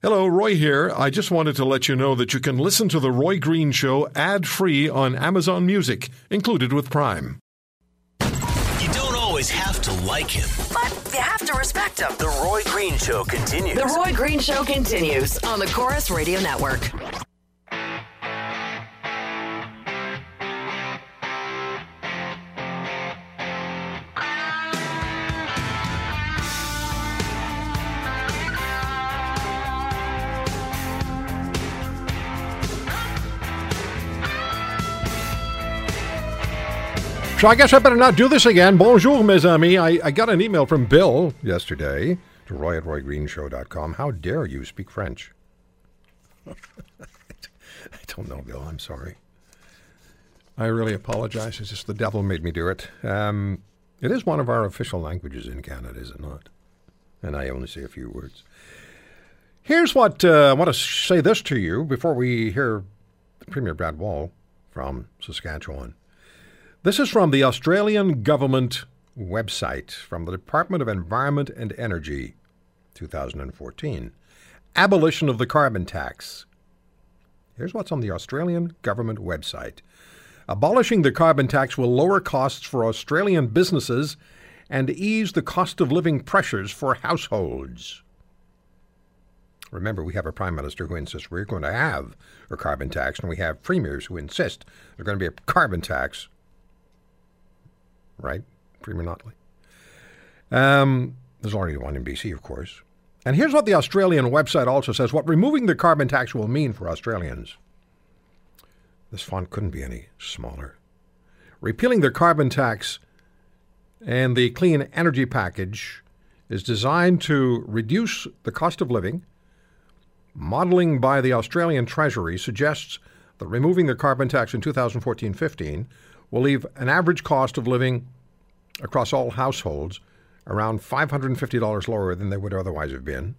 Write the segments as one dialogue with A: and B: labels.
A: Hello, Roy here. I just wanted to let you know that you can listen to The Roy Green Show ad free on Amazon Music, included with Prime.
B: You don't always have to like him,
C: but you have to respect him.
B: The Roy Green Show continues.
C: The Roy Green Show continues on the Corus Radio Network.
A: So I guess I better not do this again. Bonjour, mes amis. I, I got an email from Bill yesterday to roy at roygreenshow.com. How dare you speak French? I don't know, Bill. I'm sorry. I really apologize. It's just the devil made me do it. Um, it is one of our official languages in Canada, is it not? And I only say a few words. Here's what uh, I want to say this to you before we hear Premier Brad Wall from Saskatchewan. This is from the Australian government website from the Department of Environment and Energy, 2014. Abolition of the carbon tax. Here's what's on the Australian government website. Abolishing the carbon tax will lower costs for Australian businesses and ease the cost of living pressures for households. Remember, we have a prime minister who insists we're going to have a carbon tax, and we have premiers who insist there's going to be a carbon tax right? Premier Notley. Um, there's already one in BC, of course. And here's what the Australian website also says what removing the carbon tax will mean for Australians. This font couldn't be any smaller. Repealing the carbon tax and the clean energy package is designed to reduce the cost of living. Modeling by the Australian Treasury suggests that removing the carbon tax in 2014 15 will leave an average cost of living across all households around $550 lower than they would otherwise have been,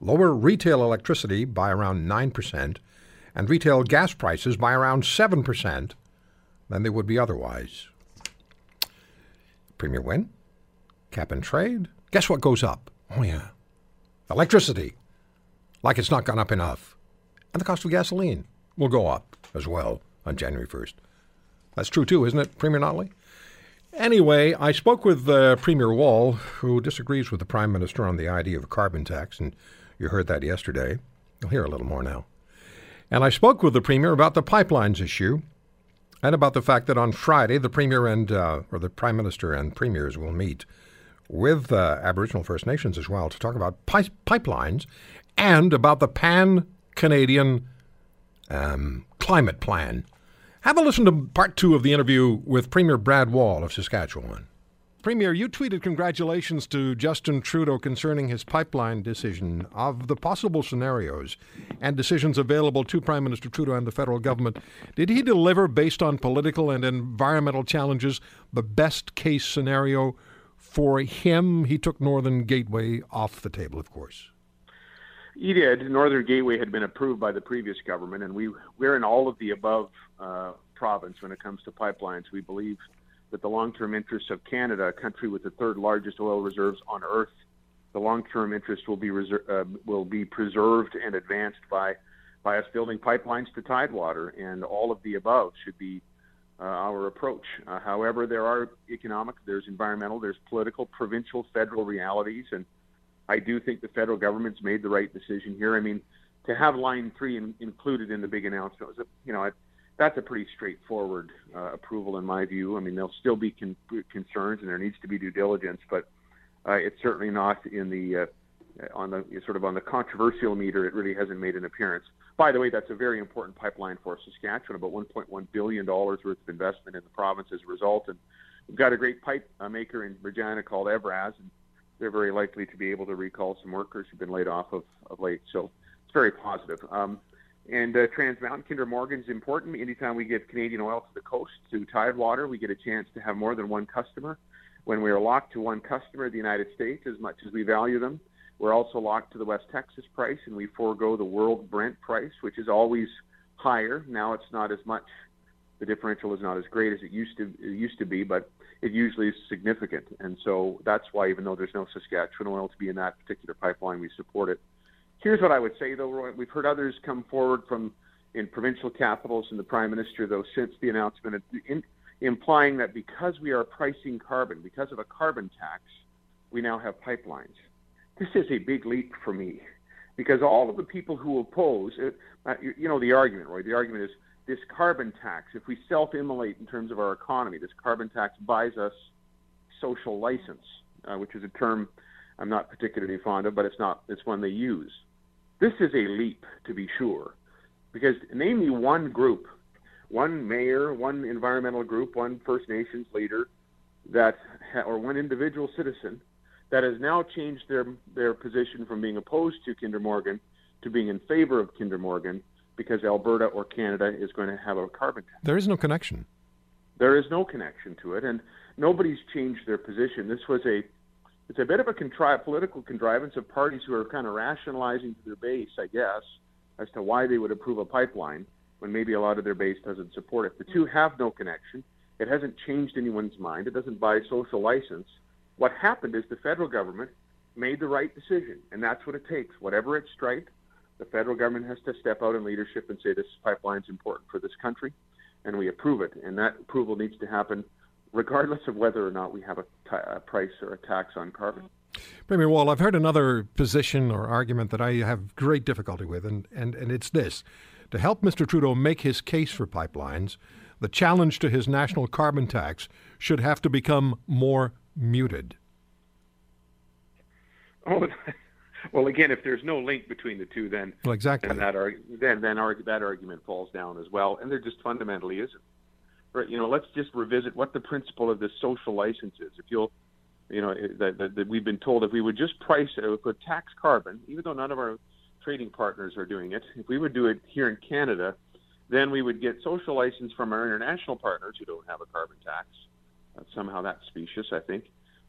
A: lower retail electricity by around 9%, and retail gas prices by around 7% than they would be otherwise. Premier Wynne? Cap and trade? Guess what goes up? Oh, yeah. Electricity. Like it's not gone up enough. And the cost of gasoline will go up as well on January 1st. That's true too, isn't it, Premier Notley? Anyway, I spoke with uh, Premier Wall, who disagrees with the Prime Minister on the idea of a carbon tax, and you heard that yesterday. You'll hear a little more now. And I spoke with the Premier about the pipelines issue and about the fact that on Friday the Premier and, uh, or the Prime Minister and Premiers will meet with uh, Aboriginal First Nations as well to talk about pi- pipelines and about the pan Canadian um, climate plan. Have a listen to part two of the interview with Premier Brad Wall of Saskatchewan. Premier, you tweeted congratulations to Justin Trudeau concerning his pipeline decision. Of the possible scenarios and decisions available to Prime Minister Trudeau and the federal government, did he deliver, based on political and environmental challenges, the best case scenario for him? He took Northern Gateway off the table, of course.
D: He did. Northern Gateway had been approved by the previous government, and we we're in all of the above uh, province when it comes to pipelines. We believe that the long-term interests of Canada, a country with the third largest oil reserves on Earth, the long-term interest will be reser- uh, will be preserved and advanced by by us building pipelines to Tidewater, and all of the above should be uh, our approach. Uh, however, there are economic, there's environmental, there's political, provincial, federal realities, and I do think the federal government's made the right decision here. I mean, to have Line Three in, included in the big announcement was, a, you know, that's a pretty straightforward uh, approval in my view. I mean, there'll still be con- concerns and there needs to be due diligence, but uh, it's certainly not in the uh, on the sort of on the controversial meter. It really hasn't made an appearance. By the way, that's a very important pipeline for Saskatchewan. About 1.1 billion dollars worth of investment in the province as a result, and we've got a great pipe uh, maker in Regina called Evraz, and they're very likely to be able to recall some workers who've been laid off of, of late. So it's very positive. Um, and uh, Trans Mountain Kinder Morgan is important. Anytime we get Canadian oil to the coast, to Tidewater, we get a chance to have more than one customer. When we are locked to one customer, the United States, as much as we value them, we're also locked to the West Texas price, and we forego the world Brent price, which is always higher. Now it's not as much. The differential is not as great as it used to it used to be, but it usually is significant. And so that's why, even though there's no Saskatchewan oil to be in that particular pipeline, we support it. here's what I would say, though, Roy. We've heard others come forward from in provincial capitals and the Prime Minister, though, since the announcement, in, implying that because we are pricing carbon, because of a carbon tax, we now have pipelines. This is a big leap for me because all of the people who oppose, uh, you, you know, the argument, Roy, the argument is this carbon tax, if we self immolate in terms of our economy, this carbon tax buys us social license, uh, which is a term I'm not particularly fond of, but it's not it's one they use. This is a leap, to be sure, because name me one group, one mayor, one environmental group, one First Nations leader, that or one individual citizen that has now changed their their position from being opposed to Kinder Morgan to being in favor of Kinder Morgan because Alberta or Canada is going to have a carbon tax.
A: There is no connection.
D: There is no connection to it, and nobody's changed their position. This was a it's a bit of a contri- political contrivance of parties who are kind of rationalizing to their base, I guess, as to why they would approve a pipeline when maybe a lot of their base doesn't support it. The two have no connection. It hasn't changed anyone's mind. It doesn't buy social license. What happened is the federal government made the right decision, and that's what it takes. Whatever its stripe, the federal government has to step out in leadership and say this pipeline is important for this country, and we approve it. And that approval needs to happen regardless of whether or not we have a, t- a price or a tax on carbon.
A: Premier Wall, I've heard another position or argument that I have great difficulty with, and, and, and it's this. To help Mr. Trudeau make his case for pipelines, the challenge to his national carbon tax should have to become more muted.
D: Oh, well, again, if there's no link between the two, then
A: well, exactly.
D: then that then then that argument falls down as well, and there just fundamentally isn't Right? you know, let's just revisit what the principle of this social license is. If you'll, you know, that, that, that we've been told if we would just price it, would tax carbon, even though none of our trading partners are doing it, if we would do it here in Canada, then we would get social license from our international partners who don't have a carbon tax. Uh, somehow that's specious, I think.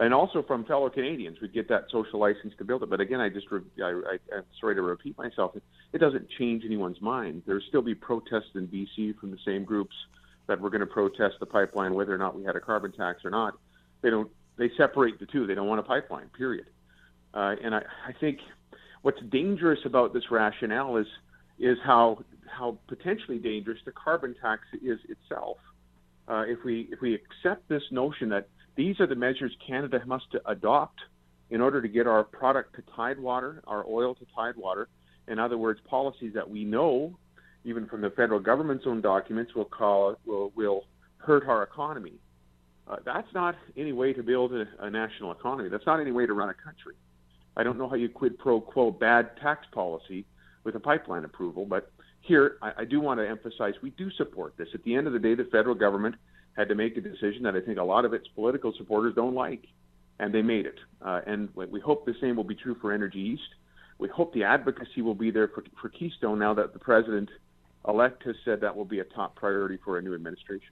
D: And also from fellow Canadians, we'd get that social license to build it. But again, I just, re- I, I, I'm sorry to repeat myself, it, it doesn't change anyone's mind. There'll still be protests in BC from the same groups that were going to protest the pipeline, whether or not we had a carbon tax or not. They don't. They separate the two. They don't want a pipeline. Period. Uh, and I, I think what's dangerous about this rationale is is how how potentially dangerous the carbon tax is itself. Uh, if we if we accept this notion that these are the measures Canada must adopt in order to get our product to Tidewater, our oil to Tidewater, in other words, policies that we know even from the federal government's own documents, will call will will hurt our economy. Uh, that's not any way to build a, a, national economy. That's not any way to run a country. I don't know how you quid pro quo bad tax policy with a pipeline approval, but here I, I do want to emphasize we do support this. At the end of the day, the federal government had to make a decision that I think a lot of its political supporters don't like, and they made it. Uh, and we hope the same will be true for Energy East. We hope the advocacy will be there for, for Keystone now that the president elect has said that will be a top priority for a new administration.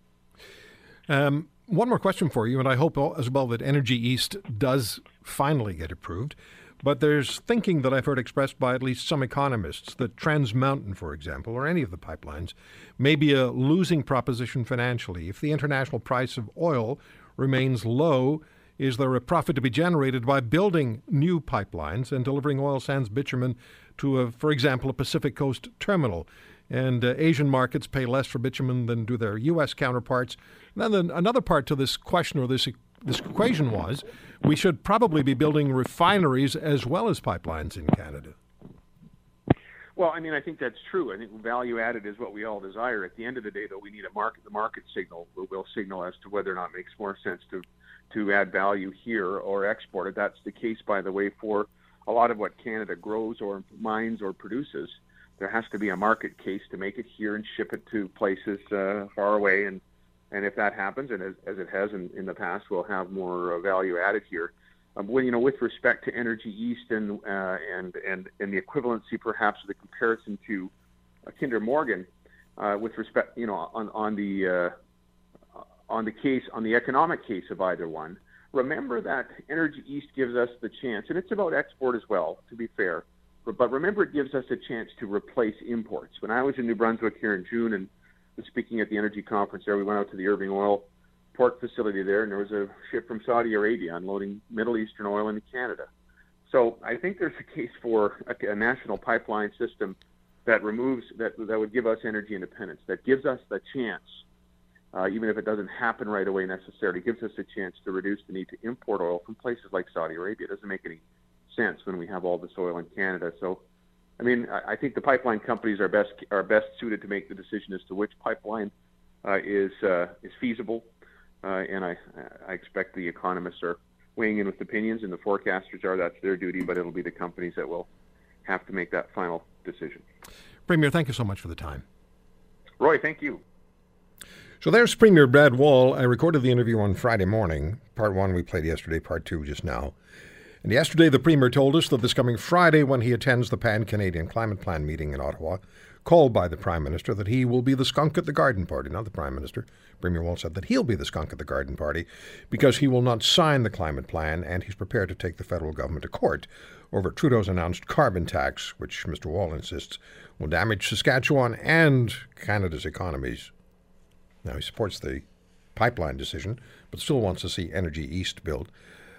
A: Um, one more question for you, and I hope as well that Energy East does finally get approved. But there's thinking that I've heard expressed by at least some economists that Trans Mountain, for example, or any of the pipelines, may be a losing proposition financially. If the international price of oil remains low, is there a profit to be generated by building new pipelines and delivering oil sands bitumen to, a, for example, a Pacific Coast terminal? and uh, Asian markets pay less for bitumen than do their U.S. counterparts. And then another part to this question or this this equation was we should probably be building refineries as well as pipelines in Canada.
D: Well, I mean, I think that's true. I think value added is what we all desire. At the end of the day, though, we need a market. The market signal will, signal as to whether or not it makes more sense to to add value here or export it. That's the case, by the way, for a lot of what Canada grows or mines or produces there has to be a market case to make it here and ship it to places uh, far away. And and if that happens, and as, as it has in, in the past, we'll have more uh, value added here. Um, you know, with respect to Energy East and uh, and and and the equivalency, perhaps of the comparison to uh, Kinder Morgan, uh, with respect, you know, on on the uh, on the case on the economic case of either one. Remember that Energy East gives us the chance, and it's about export as well. To be fair, but remember, it gives us a chance to replace imports. When I was in New Brunswick here in June and was speaking at the energy conference there, we went out to the Irving Oil port facility there, and there was a ship from Saudi Arabia unloading Middle Eastern oil into Canada. So I think there's a case for a, a national pipeline system that removes that that would give us energy independence, that gives us the chance, uh, even if it doesn't happen right away necessarily, gives us a chance to reduce the need to import oil from places like Saudi Arabia. It doesn't make any sense when we have all this oil in Canada. So, I mean, I, I think the pipeline companies are best are best suited to make the decision as to which pipeline uh, is uh, is feasible, uh, and I I expect the economists are weighing in with opinions, and the forecasters are. That's their duty, but it'll be the companies that will have to make that final decision.
A: Premier, thank you so much for the time.
D: Roy, thank you.
A: So there's Premier Brad Wall. I recorded the interview on Friday morning. Part one we played yesterday, part two just now. And yesterday, the Premier told us that this coming Friday, when he attends the Pan Canadian Climate Plan meeting in Ottawa, called by the Prime Minister, that he will be the skunk at the garden party. Not the Prime Minister. Premier Wall said that he'll be the skunk at the garden party because he will not sign the climate plan and he's prepared to take the federal government to court over Trudeau's announced carbon tax, which Mr. Wall insists will damage Saskatchewan and Canada's economies. Now, he supports the pipeline decision, but still wants to see Energy East built.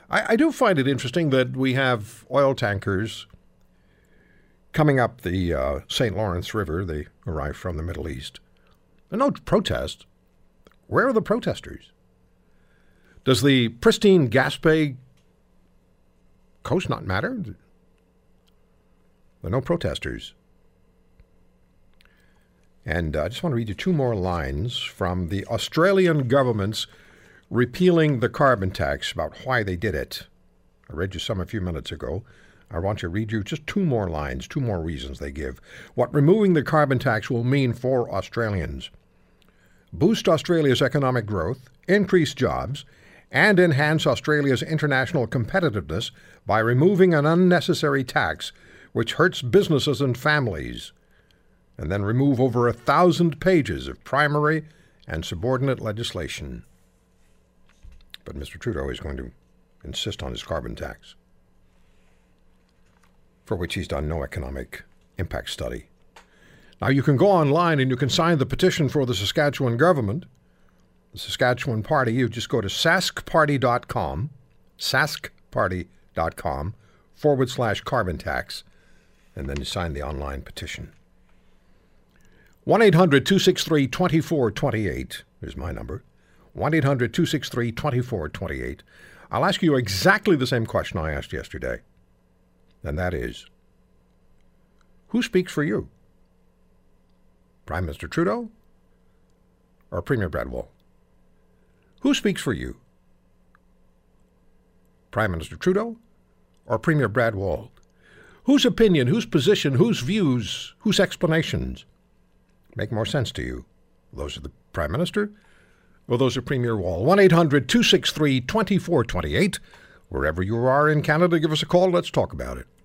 A: I, I do find it interesting that we have oil tankers coming up the uh, St. Lawrence River. They arrive from the Middle East. And no protest. Where are the protesters? Does the pristine Gaspé coast not matter? There are no protesters. And uh, I just want to read you two more lines from the Australian government's repealing the carbon tax about why they did it. I read you some a few minutes ago. I want to read you just two more lines, two more reasons they give. What removing the carbon tax will mean for Australians boost Australia's economic growth, increase jobs, and enhance Australia's international competitiveness by removing an unnecessary tax which hurts businesses and families, and then remove over a thousand pages of primary and subordinate legislation. But Mr. Trudeau is going to insist on his carbon tax, for which he's done no economic impact study. Now, you can go online and you can sign the petition for the Saskatchewan government, the Saskatchewan Party. You just go to saskparty.com, saskparty.com forward slash carbon tax, and then you sign the online petition. 1 800 263 2428 is my number. 1 800 263 2428. I'll ask you exactly the same question I asked yesterday, and that is who speaks for you? Prime Minister Trudeau or Premier Brad Wall? Who speaks for you? Prime Minister Trudeau or Premier Brad Wall? Whose opinion, whose position, whose views, whose explanations make more sense to you? Those of the Prime Minister well, those are Premier Wall. 1 800 263 2428. Wherever you are in Canada, give us a call. Let's talk about it.